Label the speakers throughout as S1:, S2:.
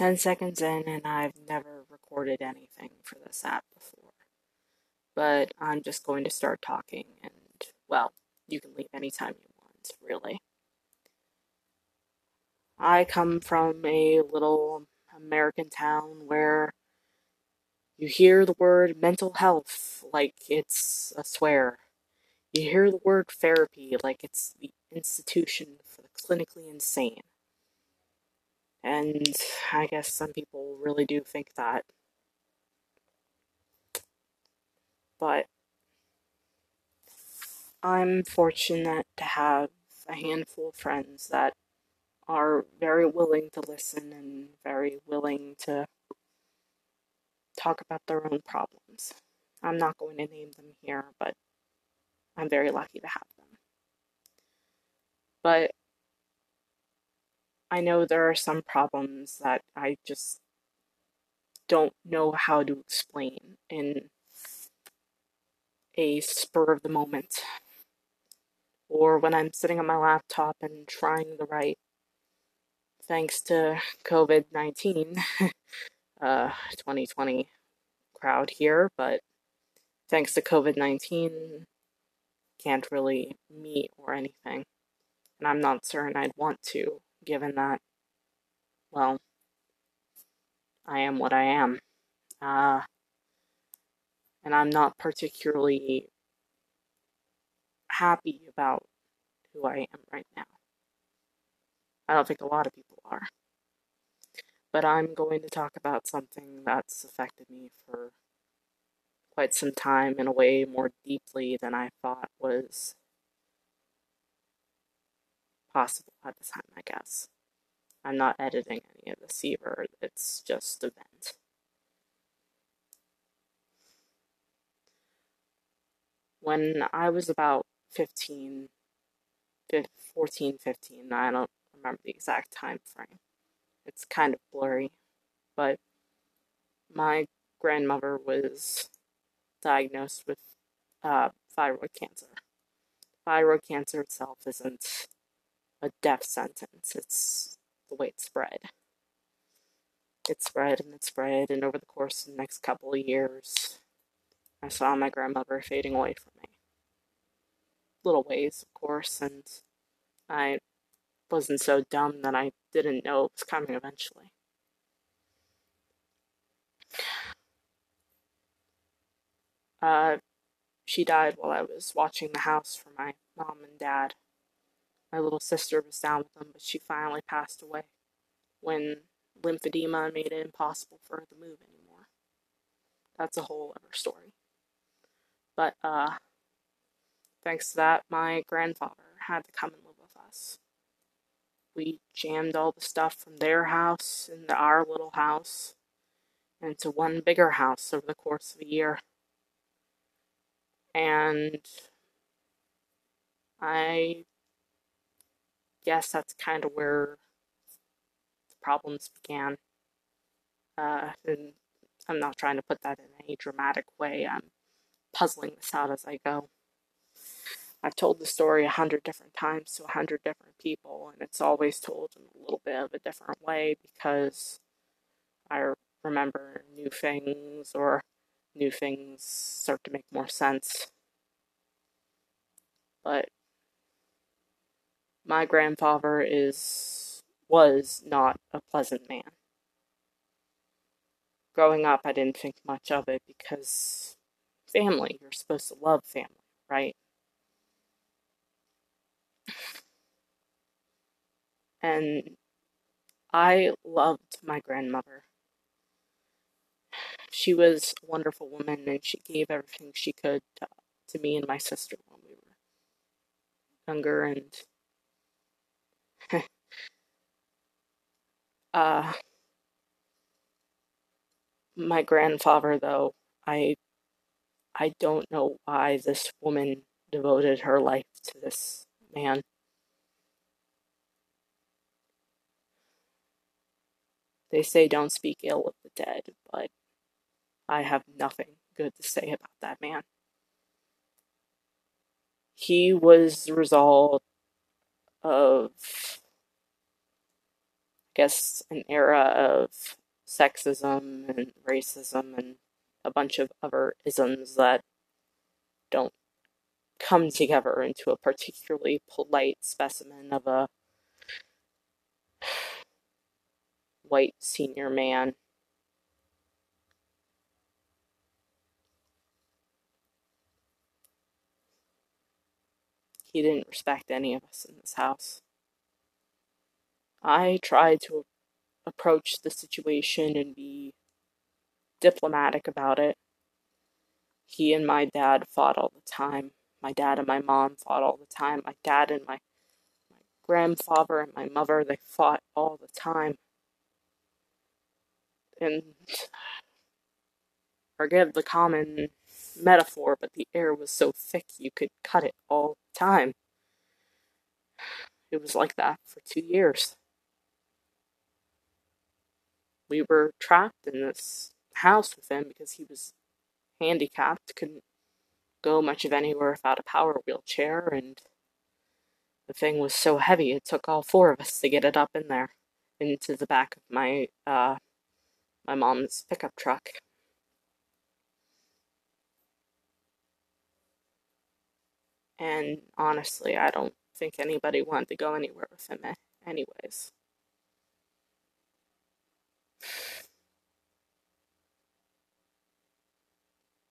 S1: 10 seconds in, and I've never recorded anything for this app before. But I'm just going to start talking, and well, you can leave anytime you want, really. I come from a little American town where you hear the word mental health like it's a swear. You hear the word therapy like it's the institution for the clinically insane. And I guess some people really do think that. But I'm fortunate to have a handful of friends that are very willing to listen and very willing to talk about their own problems. I'm not going to name them here, but I'm very lucky to have them. But I know there are some problems that I just don't know how to explain in a spur of the moment. Or when I'm sitting on my laptop and trying to write, thanks to COVID 19, uh, 2020 crowd here, but thanks to COVID 19, can't really meet or anything. And I'm not certain I'd want to given that, well, I am what I am. Uh, and I'm not particularly happy about who I am right now. I don't think a lot of people are. But I'm going to talk about something that's affected me for quite some time in a way more deeply than I thought was possible at the time, I guess. I'm not editing any of the Seaver, it's just event. When I was about 15, 14, 15, I don't remember the exact time frame. It's kind of blurry, but my grandmother was diagnosed with uh, thyroid cancer. Thyroid cancer itself isn't a death sentence. It's the way it spread. It spread and it spread, and over the course of the next couple of years, I saw my grandmother fading away from me. Little ways, of course, and I wasn't so dumb that I didn't know it was coming eventually. Uh, she died while I was watching the house for my mom and dad. My little sister was down with them, but she finally passed away when lymphedema made it impossible for her to move anymore. That's a whole other story. But uh, thanks to that, my grandfather had to come and live with us. We jammed all the stuff from their house into our little house into one bigger house over the course of a year. And I guess that's kind of where the problems began. Uh, and I'm not trying to put that in any dramatic way. I'm puzzling this out as I go. I've told the story a hundred different times to a hundred different people, and it's always told in a little bit of a different way because I remember new things or new things start to make more sense. But my grandfather is was not a pleasant man. Growing up, I didn't think much of it because family, you're supposed to love family, right? And I loved my grandmother. She was a wonderful woman and she gave everything she could to, to me and my sister when we were younger and uh, my grandfather, though, I I don't know why this woman devoted her life to this man. They say don't speak ill of the dead, but I have nothing good to say about that man. He was the result of guess, an era of sexism and racism and a bunch of other isms that don't come together into a particularly polite specimen of a white senior man. He didn't respect any of us in this house. I tried to approach the situation and be diplomatic about it. He and my dad fought all the time. My dad and my mom fought all the time. My dad and my, my grandfather and my mother, they fought all the time. And forgive the common metaphor, but the air was so thick you could cut it all the time. It was like that for two years. We were trapped in this house with him because he was handicapped, couldn't go much of anywhere without a power wheelchair, and the thing was so heavy it took all four of us to get it up in there into the back of my uh, my mom's pickup truck. And honestly, I don't think anybody wanted to go anywhere with him, anyways.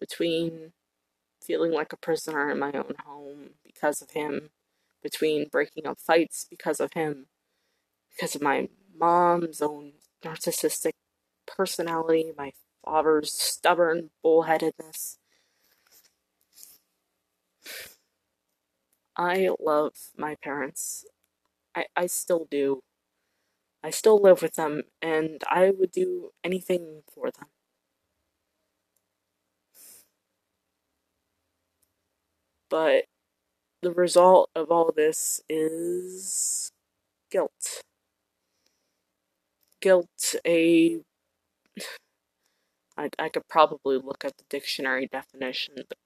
S1: Between feeling like a prisoner in my own home because of him, between breaking up fights because of him, because of my mom's own narcissistic personality, my father's stubborn bullheadedness. I love my parents. I, I still do. I still live with them, and I would do anything for them. But the result of all this is guilt. Guilt, a. I, I could probably look at the dictionary definition, but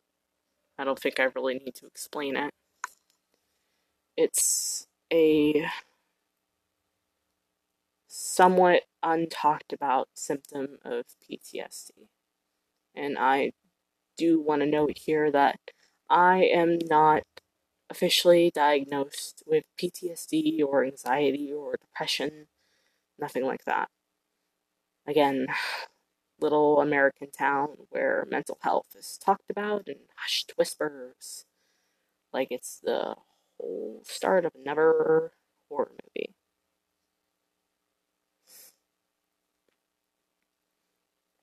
S1: I don't think I really need to explain it. It's a somewhat untalked about symptom of PTSD. And I do want to note here that I am not officially diagnosed with PTSD or anxiety or depression, nothing like that. Again, little American town where mental health is talked about in hushed whispers, like it's the whole start of another horror movie.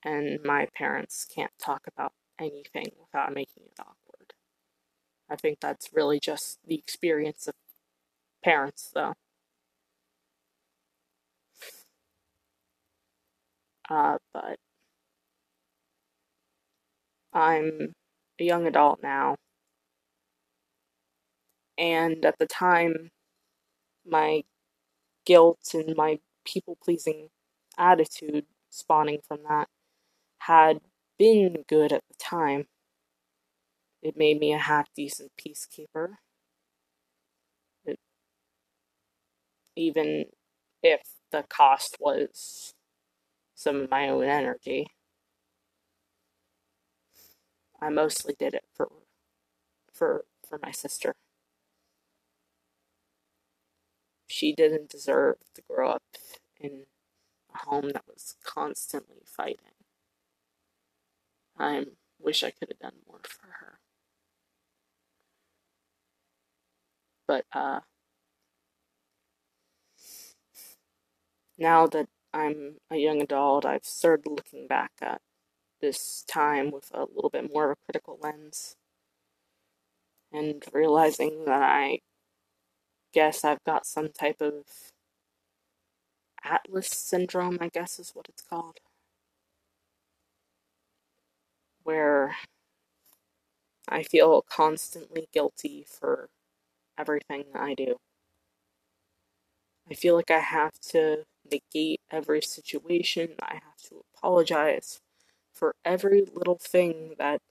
S1: And my parents can't talk about anything without making it awkward. I think that's really just the experience of parents, though. Uh, but I'm a young adult now, and at the time, my guilt and my people pleasing attitude spawning from that had been good at the time. It made me a half decent peacekeeper. It, even if the cost was some of my own energy. I mostly did it for for for my sister. She didn't deserve to grow up in a home that was constantly fighting. I wish I could have done more for her. But uh, now that I'm a young adult, I've started looking back at this time with a little bit more of a critical lens and realizing that I guess I've got some type of Atlas syndrome, I guess is what it's called. Where I feel constantly guilty for everything that I do. I feel like I have to negate every situation, I have to apologize for every little thing that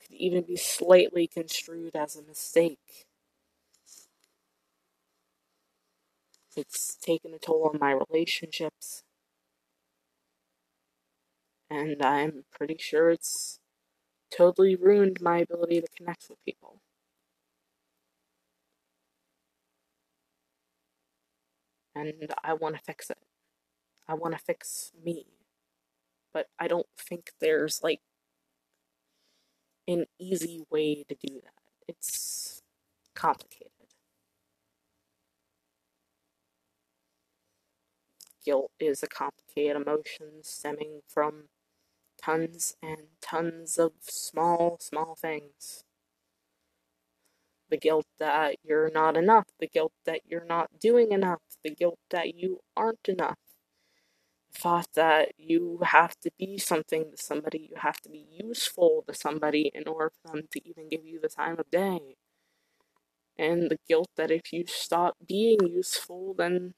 S1: could even be slightly construed as a mistake. It's taken a toll on my relationships. And I'm pretty sure it's totally ruined my ability to connect with people. And I want to fix it. I want to fix me. But I don't think there's like an easy way to do that. It's complicated. Guilt is a complicated emotion stemming from tons and tons of small, small things. The guilt that you're not enough, the guilt that you're not doing enough, the guilt that you aren't enough, the thought that you have to be something to somebody, you have to be useful to somebody in order for them to even give you the time of day. And the guilt that if you stop being useful, then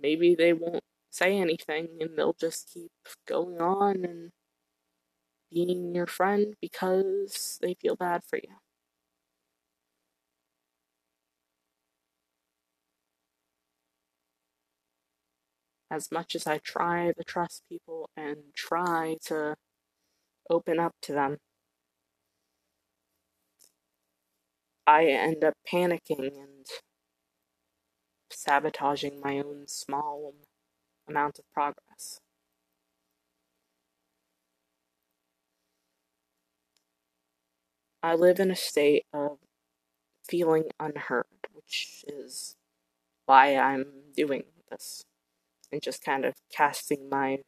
S1: maybe they won't say anything and they'll just keep going on and being your friend because they feel bad for you. As much as I try to trust people and try to open up to them, I end up panicking and sabotaging my own small amount of progress. I live in a state of feeling unheard, which is why I'm doing this and just kind of casting my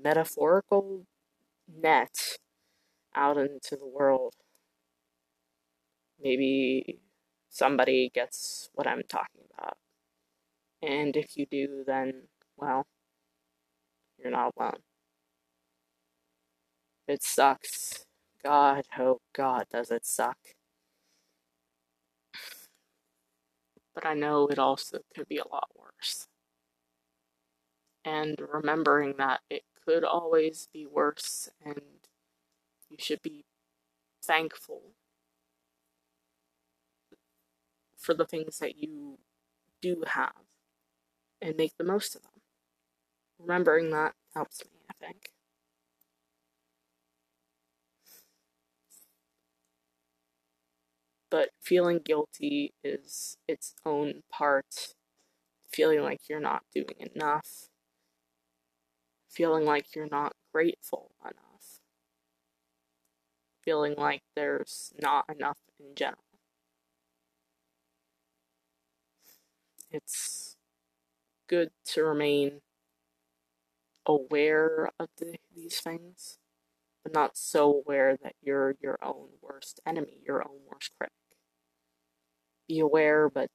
S1: metaphorical net out into the world. Maybe somebody gets what I'm talking about. And if you do, then, well, you're not alone. It sucks. God, oh God, does it suck. But I know it also could be a lot worse. And remembering that it could always be worse, and you should be thankful for the things that you do have and make the most of them. Remembering that helps me, I think. But feeling guilty is its own part. Feeling like you're not doing enough. Feeling like you're not grateful enough. Feeling like there's not enough in general. It's good to remain aware of the, these things, but not so aware that you're your own worst enemy, your own worst critic. Be aware, but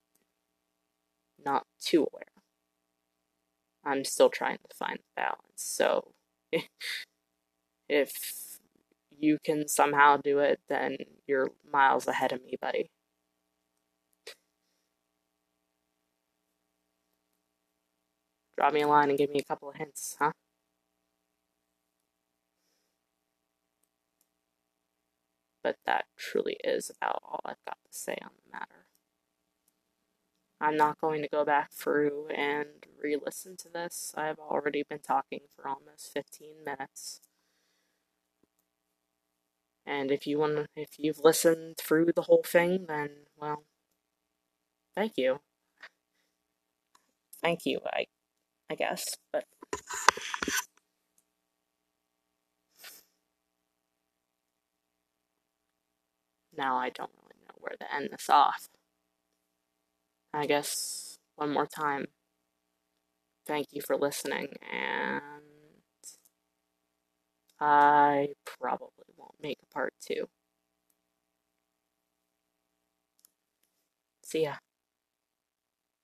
S1: not too aware. I'm still trying to find the balance. So, if you can somehow do it, then you're miles ahead of me, buddy. Drop me a line and give me a couple of hints, huh? But that truly is about all I've got to say on the matter. I'm not going to go back through and re listen to this. I've already been talking for almost 15 minutes. And if you want if you've listened through the whole thing, then well, thank you. Thank you. I I guess, but now I don't really know where to end this off. I guess one more time, thank you for listening, and I probably won't make a part two. See ya.